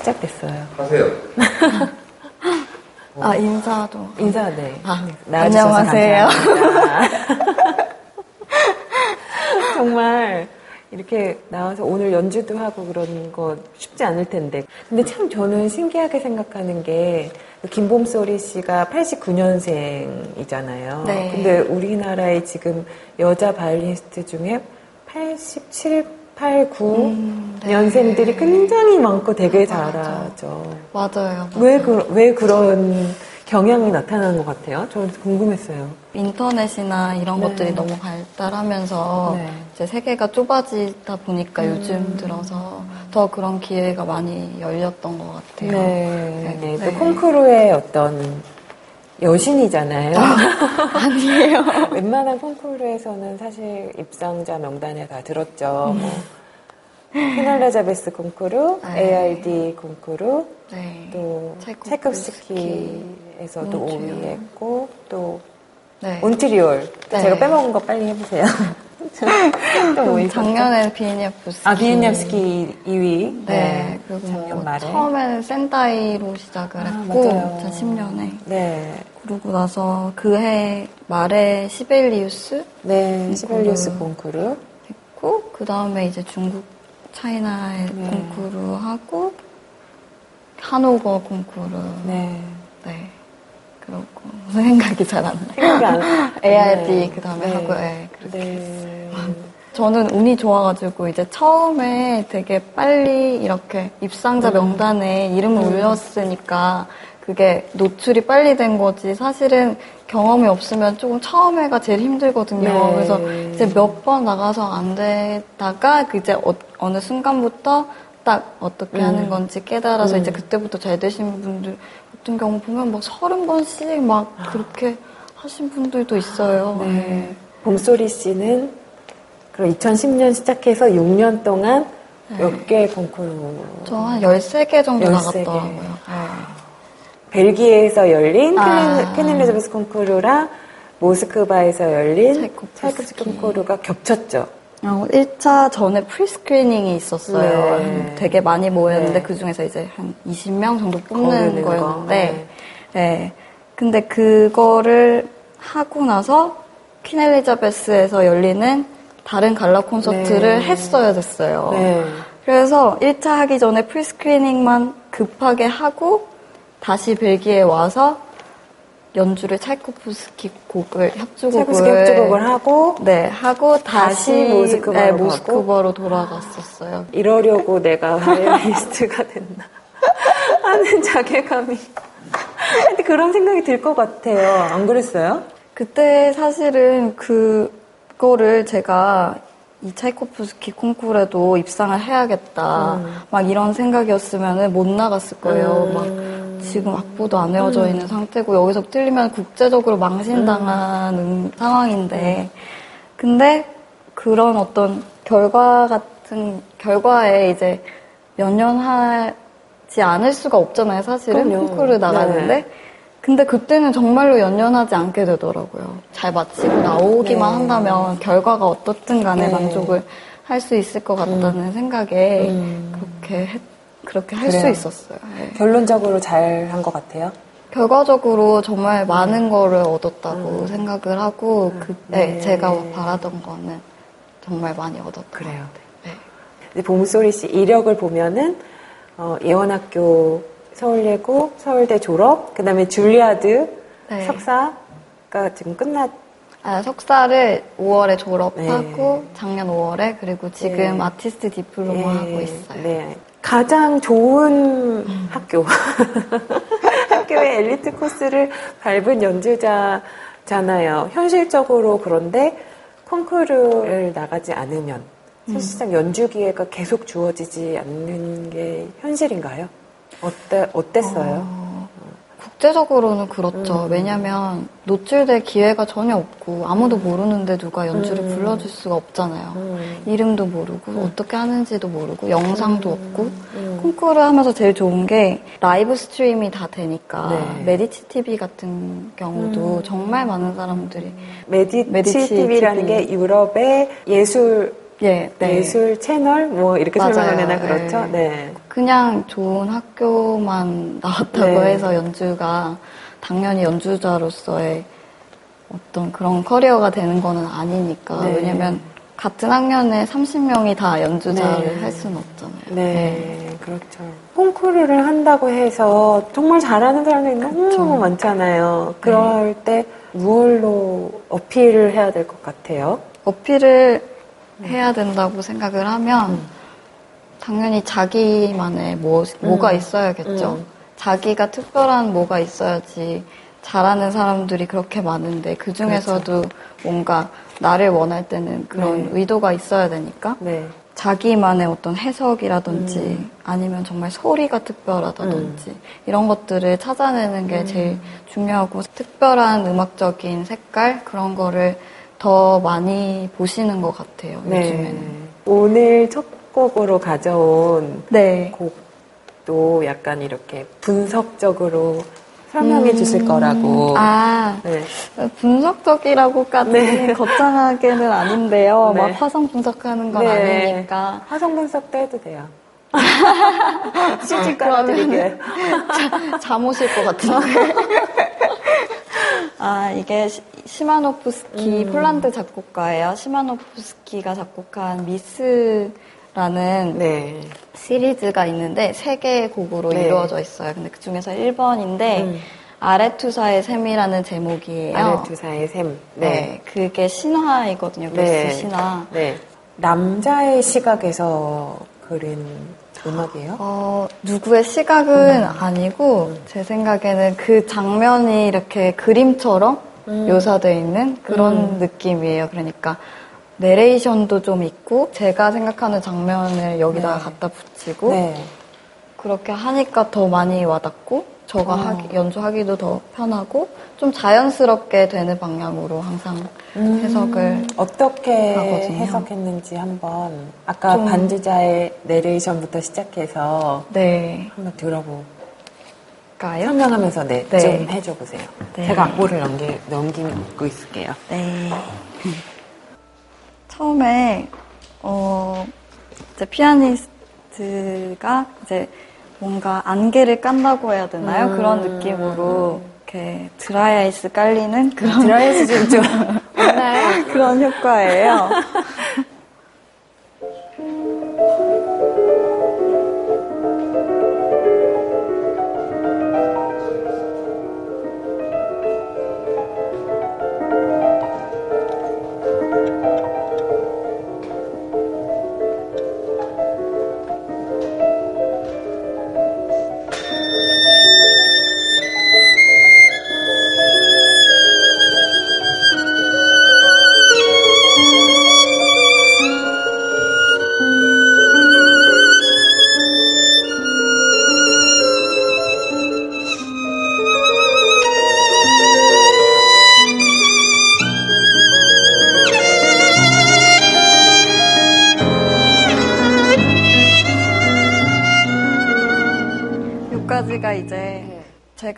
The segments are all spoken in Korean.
시작됐어요. 하세요. 아, 인사도. 인사, 네. 아, 안녕하세요. 정말 이렇게 나와서 오늘 연주도 하고 그런 거 쉽지 않을 텐데. 근데 참 저는 신기하게 생각하는 게 김봄소리 씨가 89년생이잖아요. 네. 근데 우리나라에 지금 여자 바이올리니스트 중에 87, 8, 9 음, 네. 년생들이 굉장히 많고 되게 맞아. 잘하죠. 맞아요. 왜, 그, 왜 그런 경향이 나타나는 것 같아요? 저는 궁금했어요. 인터넷이나 이런 네. 것들이 너무 발달하면서 네. 이제 세계가 좁아지다 보니까 음. 요즘 들어서 더 그런 기회가 많이 열렸던 것 같아요. 네, 네. 또 네. 콩쿠르의 어떤 여신이잖아요. 아니에요. 웬만한 콩쿠르에서는 사실 입상자 명단에 다 들었죠. 뭐, 퀸 엘리자베스 콩쿠르, 네. ARD 콩쿠르, 네. 또 몬트리올. 5위 했고, 또 네. 몬트리올. 네. 제가 빼먹은 거 빨리 해보세요. 또? 작년에 비에니아프스키. 아, 비에니아프스키 2위. 네. 그리고 작년 뭐 말에. 처음에는 센다이로 시작을 아, 했고, 맞아요. 2010년에. 네. 그러고 나서 그 해 말에 시벨리우스 네. 시벨리우스 콩쿠르. 했고, 그 다음에 이제 중국 차이나의 네. 콩쿠르 하고, 하노버 콩쿠르. 네. 네. 그러고, 생각이 잘 안 나요. 생각이 안 ARD 네. 그 다음에 네. 하고, 예, 그렇게 네. 저는 운이 좋아가지고 이제 처음에 되게 빨리 이렇게 입상자 명단에 이름을 올렸으니까 그게 노출이 빨리 된 거지 사실은 경험이 없으면 조금 처음에가 제일 힘들거든요. 네. 그래서 이제 몇 번 나가서 안 되다가 그 이제 어, 느 순간부터 딱 어떻게 음. 하는 건지 깨달아서 음. 이제 그때부터 잘 되신 분들 같은 경우 보면 막 서른 번씩 막 그렇게 하신 분들도 있어요. 네. 봄소리 씨는 그럼 2010년 시작해서 6년 동안 몇개 콩쿠르? 저한 13개 정도 13개. 나갔더라고요. 벨기에에서 열린 아. 퀸 엘리자베스 콩쿠르랑 모스크바에서 열린. 차이콥스키 콩쿠르가 겹쳤죠. 어, 1차 전에 pre-screening이 있었어요. 네. 되게 많이 모였는데 네. 그 중에서 이제 한 20명 정도 뽑는 거. 거였는데, 네. 근데 그거를 하고 나서 퀸 엘리자베스에서 열리는 다른 갈라 콘서트를 네. 했어야 됐어요. 네. 그래서 1차 하기 전에 프리스크리닝만 급하게 하고 다시 벨기에 와서 연주를 차이코프스키 곡을 협주곡을 차이콥스키 협주곡을 하고 네 하고 다시, 다시 모스크바로 네? 모스크바로 돌아갔었어요. 이러려고 내가 바이올리스트가 됐나 하는 자괴감이. 근데 그런 생각이 들 것 같아요. 안 그랬어요? 그때 사실은 그거를 제가 이 차이코프스키 콩쿠르에도 입상을 해야겠다. 음. 막 이런 생각이었으면 못 나갔을 거예요. 음. 막 지금 악보도 안 외워져 있는 상태고 여기서 틀리면 국제적으로 망신당하는 상황인데 근데 그런 어떤 결과 같은 결과에 이제 연연하지 않을 수가 없잖아요. 사실은. 콩쿠르 나가는데 네. 근데 그때는 정말로 연연하지 않게 되더라고요. 잘 마치고 나오기만 네. 한다면 결과가 어떻든 간에 네. 만족을 할 수 있을 것 같다는 생각에 음. 그렇게 했- 그렇게 할 수. 있었어요. 네. 결론적으로 잘 한 것 같아요. 결과적으로 정말 많은 거를 얻었다고 생각을 하고 그, 네, 네. 제가 바라던 거는 정말 많이 얻었던 그래요. 것 같아요. 네. 봄소리 씨 이력을 보면은 어, 예원학교 서울예고 서울대 졸업 그다음에 줄리아드 네. 석사가 지금 끝났 아, 석사를 5월에 졸업하고 네. 작년 5월에 그리고 지금 네. 아티스트 디플로마 하고 있어요. 네. 가장 좋은 학교 학교의 엘리트 코스를 밟은 연주자잖아요. 현실적으로 그런데 콩쿠르를 나가지 않으면 사실상 연주 기회가 계속 주어지지 않는 게 현실인가요? 어때 어땠어요? 어, 국제적으로는 그렇죠. 음. 왜냐면 노출될 기회가 전혀 없고 아무도 모르는데 누가 연주를 음. 불러줄 수가 없잖아요. 음. 이름도 모르고 어떻게 하는지도 모르고 영상도 없고 음. 콩쿠르 하면서 제일 좋은 게 live stream이 다 되니까 네. 메디치 TV 같은 경우도 음. 정말 많은 사람들이 메디치, 메디치 TV라는 TV. 게 유럽의 예술 예, 네. 예술 채널 뭐 이렇게 맞아요. 설명을 해나 그렇죠? 네. 네. 그냥 좋은 학교만 나왔다고 네. 해서 연주가 당연히 연주자로서의 어떤 그런 커리어가 되는 거는 아니니까. 네. 왜냐면 같은 학년에 30명이 다 연주자를 네. 할 수는 없잖아요. 네, 그렇죠. 콩쿠르를 한다고 해서 정말 잘하는 사람들이 너무너무 많잖아요. 그럴 때 무얼로 어필을 해야 될 것 같아요? 어필을 음. 해야 된다고 생각을 하면 당연히 자기만의 뭐, 뭐가 음. 있어야겠죠. 음. 자기가 특별한 뭐가 있어야지 잘하는 사람들이 그렇게 많은데 그 중에서도 뭔가 나를 원할 때는 그런 그렇죠. 네. 의도가 있어야 되니까 네. 자기만의 어떤 해석이라든지 음. 아니면 정말 소리가 특별하다든지 이런 것들을 찾아내는 게 제일 중요하고 특별한 음악적인 색깔 그런 거를 더 많이 보시는 것 같아요 네. 요즘에는. 오늘 첫 곡으로 가져온 네. 곡도 약간 이렇게 분석적으로 설명해 주실 거라고. 아 네. 분석적이라고까지 네. 거창하게는 아닌데요. 네. 막 화성 분석하는 건 네. 아니니까 화성 분석도 해도 돼요. CG 깔아드리게. 잠 오실 것 같은데. 아, 이게 시- 시마노프스키, 음. 폴란드 작곡가예요. 시마노프스키가 작곡한 미스라는 네. 시리즈가 있는데 세 개의 곡으로 네. 이루어져 있어요. 근데 그 중에서 1번인데 음. 아레투사의 셈이라는 제목이에요. 아르투사의 샘. 네. 그게 신화이거든요. 미스 신화. 네. 남자의 시각에서 그린 음악이에요? 어, 누구의 시각은 음. 아니고, 제 생각에는 그 장면이 이렇게 그림처럼 음. 묘사되어 있는 그런 음. 느낌이에요. 그러니까, 내레이션도 좀 있고, 제가 생각하는 장면을 여기다가 네. 갖다 붙이고, 네. 그렇게 하니까 더 많이 와닿고, 저가 어. 하기- 연주하기도 더 편하고, 좀 자연스럽게 되는 방향으로 항상 해석을 어떻게 하거든요. 해석했는지 한번 아까 좀- 반주자의 내레이션부터 시작해서 네. 한번 들어보고 가요? 설명하면서 네, 네. 좀 해줘 보세요. 네. 제가 악보를 넘기, 넘기고 있을게요. 네. 처음에 어 이제 피아니스트가 이제 뭔가 안개를 깐다고 해야 되나요? 음. 그런 느낌으로 이렇게 드라이 아이스 깔리는 그런 드라이스 좀, 좀? 그런 효과예요.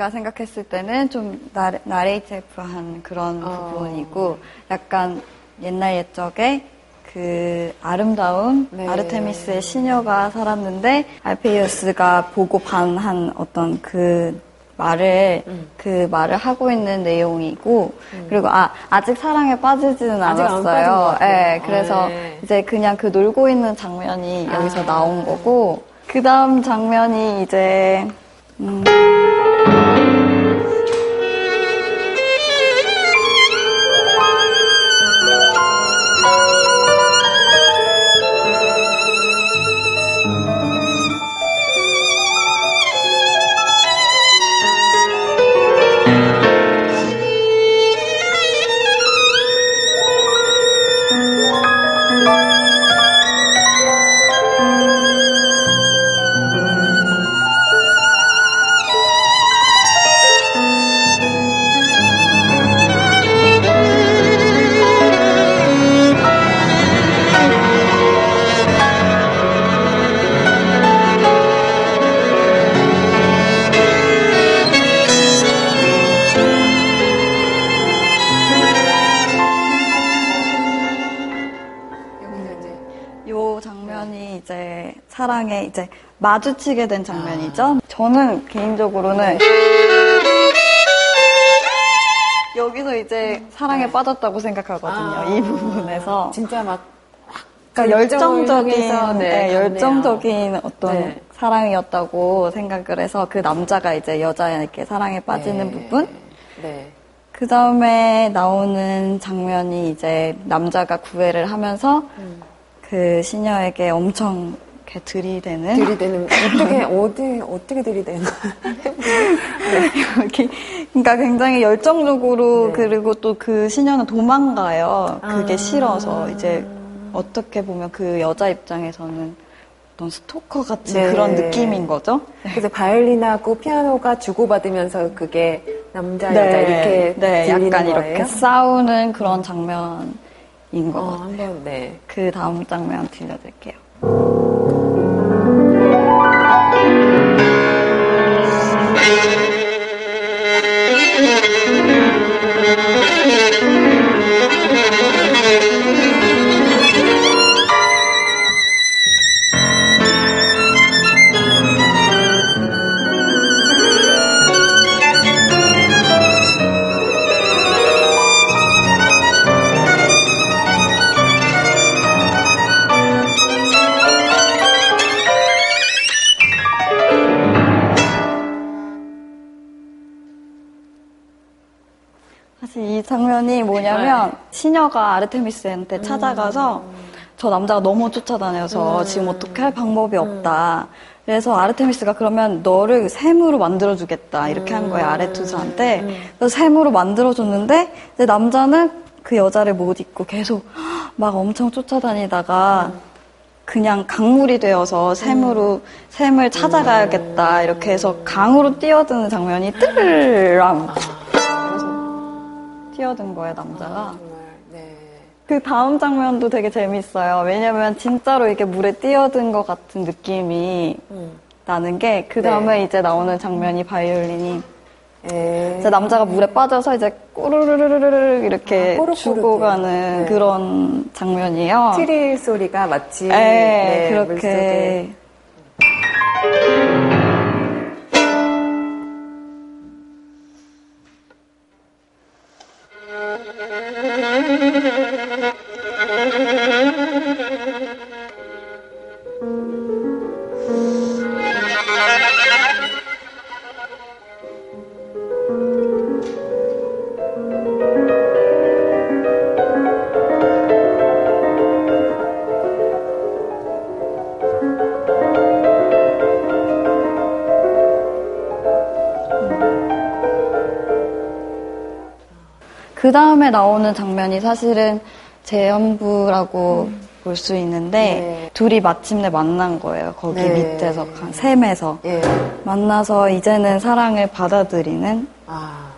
제가 생각했을 때는 좀 나레, 나레이티브한 그런 어. 부분이고 약간 옛날 옛적에 그 아름다운 네. 아르테미스의 시녀가 살았는데 알페이우스가 보고 반한 어떤 그 말을 음. 그 말을 하고 있는 내용이고 그리고 아 아직 사랑에 빠지지는 않았어요. 같아요. 네, 그래서 네. 이제 그냥 그 놀고 있는 장면이 여기서 아. 나온 거고 그 다음 장면이 이제 음, 사랑에 이제 마주치게 된 장면이죠. 저는 개인적으로는 여기서 이제 사랑에 빠졌다고 생각하거든요. 이 부분에서. 진짜 막 그러니까 열정적인, 네, 네. 열정적인 어떤 네. 사랑이었다고 생각을 해서 그 남자가 이제 여자에게 사랑에 빠지는 네. 부분. 네. 그 다음에 나오는 장면이 이제 남자가 구애를 하면서 음. 그 시녀에게 엄청 이렇게 들이대는 들이대는 어떻게 어디 어떻게 들이대는 여기 그러니까 굉장히 열정적으로 네. 그리고 또 그 시녀는 도망가요. 그게 아. 싫어서 이제 어떻게 보면 그 여자 입장에서는 어떤 스토커 같은 네. 그런 느낌인 거죠. 그래서 바이올린하고 피아노가 주고받으면서 그게 남자 여자 이렇게 네, 약간 거예요? 이렇게 싸우는 그런 장면 인 것 어, 같아요. 한번 네. 그 다음 장면 들려드릴게요. 장면이 뭐냐면 네. 시녀가 아르테미스한테 찾아가서 저 남자가 너무 쫓아다녀서 음. 지금 어떻게 할 방법이 없다. 그래서 아르테미스가 그러면 너를 샘으로 만들어주겠다. 이렇게 한 거예요, 아레투스한테. 그래서 샘으로 만들어줬는데 이제 남자는 그 여자를 못 잊고 계속 막 엄청 쫓아다니다가 그냥 강물이 되어서 샘으로 샘을 찾아가야겠다. 이렇게 해서 강으로 뛰어드는 장면이 뜨르랑 뛰어든 거예요, 남자가. 정말 네. 그 다음 장면도 되게 재밌어요. 왜냐면 진짜로 이게 물에 뛰어든 것 같은 느낌이 음. 나는 게 그 다음에 네. 이제 나오는 장면이 바이올린이 예. 이제 남자가 물에 빠져서 이제 꼬르르르르르 이렇게 아, 죽어가는 네. 그런 장면이에요. 트릴 소리가 마치 네, 네, 그렇게 물속에 그 다음에 나오는 장면이 사실은 재연부라고 볼수 있는데 네. 둘이 마침내 만난 거예요. 거기 네. 밑에서 강- 샘에서 예. 만나서 이제는 사랑을 받아들이는 아.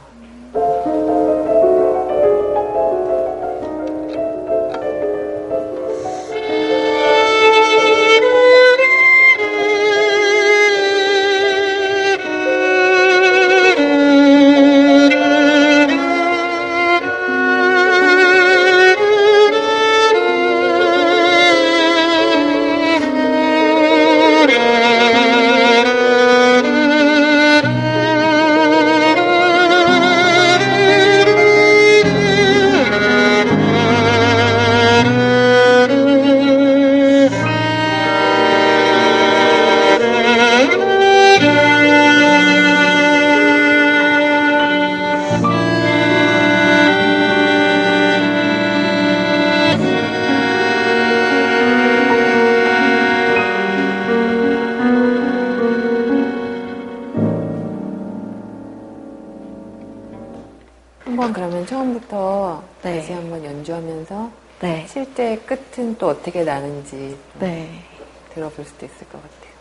실제 끝은 또 어떻게 나는지 네. 들어볼 수도 있을 것 같아요.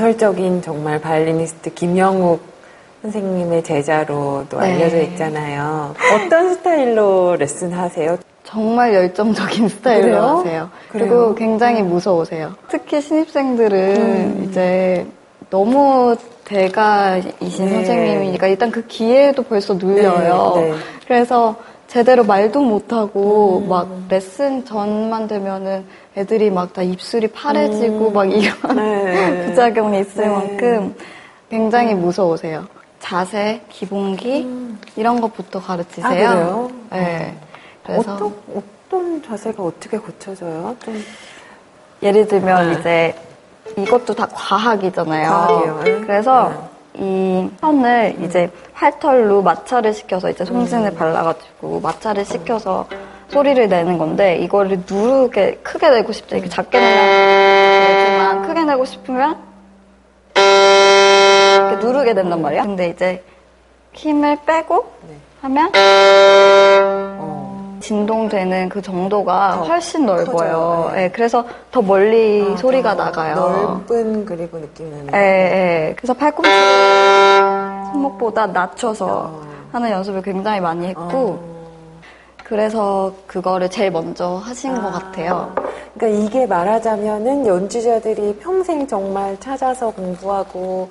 전설적인 정말 바이올리니스트 김영욱 선생님의 제자로도 네. 알려져 있잖아요. 어떤 스타일로 레슨 하세요? 정말 열정적인 스타일로 그래요? 하세요. 그래요? 그리고 굉장히 무서우세요. 특히 신입생들은 음. 이제 너무 대가이신 네. 선생님이니까 일단 그 기에도 벌써 눌려요. 네, 네. 그래서 제대로 말도 못하고 음. 막 레슨 전만 되면은 애들이 막 다 입술이 파래지고 음. 막 이런 네. 부작용이 있을 네. 만큼 굉장히 무서우세요. 자세, 기본기 이런 것부터 가르치세요. 아, 그래요? 네. 그래서 어떤, 어떤 자세가 어떻게 고쳐져요? 좀 예를 들면 네. 이제 이것도 다 과학이잖아요. 과학이에요. 네. 그래서 이 선을 이제 활털로 마찰을 시켜서 이제 음. 송진을 발라가지고 마찰을 시켜서 소리를 내는 건데 이거를 누르게 크게 내고 싶죠. 이렇게 작게 내면 되지만 크게 내고 싶으면 이렇게 누르게 된단 말이야. 근데 이제 힘을 빼고 네. 하면 어. 진동되는 그 정도가 더 훨씬 넓어요. 커져요. 네. 예, 그래서 더 멀리 아, 소리가 더 나가요. 넓은 그리고 느낌 나는. 예, 예. 그래서 팔꿈치 손목보다 낮춰서 어. 하는 연습을 굉장히 많이 했고, 어. 그래서 그거를 제일 먼저 하신 것 아. 같아요. 그러니까 이게 말하자면은 연주자들이 평생 정말 찾아서 공부하고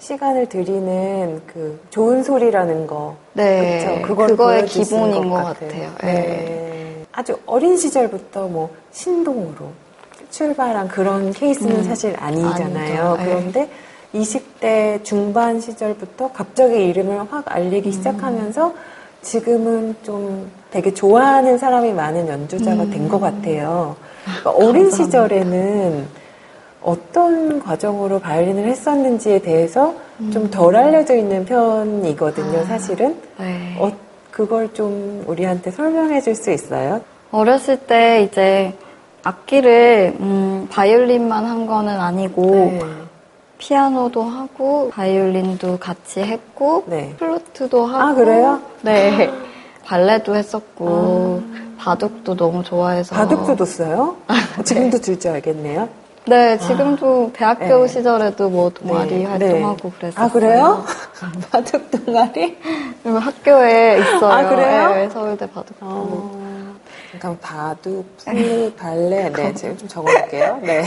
시간을 들이는 그 좋은 소리라는 거. 네. 그쵸? 그거의 기본인 것 같아요. 같아요. 네. 아주 어린 시절부터 뭐 신동으로 출발한 그런 케이스는 음, 사실 아니잖아요. 아니죠. 네. 그런데 20대 중반 시절부터 갑자기 이름을 확 알리기 음. 시작하면서 지금은 좀 되게 좋아하는 사람이 많은 연주자가 음. 된것 같아요. 그러니까 어린 감사합니다. 시절에는 어떤 과정으로 바이올린을 했었는지에 대해서 좀덜 알려져 있는 편이거든요, 음. 아. 사실은. 네. 어, 그걸 좀 우리한테 설명해 줄 수 있어요? 어렸을 때 이제 악기를 음, 바이올린만 한 거는 아니고 네. 피아노도 하고 바이올린도 같이 했고 네. 플루트도 하고 아, 그래요? 네 발레도 했었고 바둑도 너무 좋아해서 바둑도 뒀어요? 지금도 들줄 알겠네요. 네 지금도 대학교 네. 시절에도 뭐 동아리 네, 활동하고 네. 그랬어요. 아, 그래요? 바둑 동아리? 그리고 학교에 있어요. 아, 그래요? 네, 서울대 바둑부. 어, 그러니까 바둑, 플룻, 발레. 네, 지금 좀 적어볼게요. 네.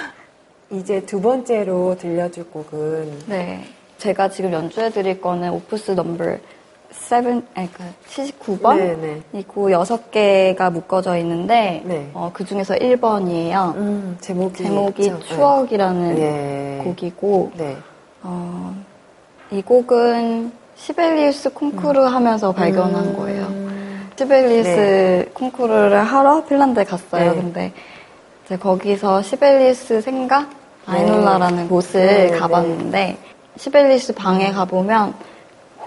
이제 두 번째로 들려줄 곡은 네. 제가 지금 연주해드릴 거는 오프스 넘버 7, 아니, 그 79번? 네, 네. 이고 6개가 묶어져 있는데, 네. 어, 그 중에서 1번이에요. 음, 제목이 제목이 있죠? 추억이라는 네. 곡이고, 네. 어, 이 곡은 시벨리우스 콩쿠르 하면서 발견한 음. 거예요. 시벨리우스 네. 콩쿠르를 하러 핀란드에 갔어요. 네. 근데 이제 거기서 시벨리우스 생가 아이놀라라는 곳을 네, 가봤는데 시벨리우스 방에 가보면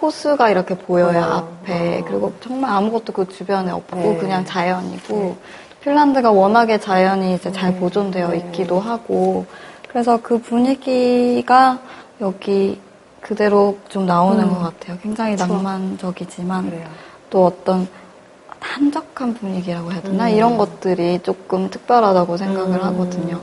호수가 이렇게 보여요 어, 앞에 어. 그리고 정말 아무것도 그 주변에 없고 네. 그냥 자연이고 핀란드가 워낙에 자연이 이제 음. 잘 보존되어 네. 있기도 하고 그래서 그 분위기가 여기 그대로 좀 나오는 음. 것 같아요. 굉장히 추억. 낭만적이지만 그래요. 또 어떤 한적한 분위기라고 해야 되나 음. 이런 것들이 조금 특별하다고 생각을 음. 하거든요.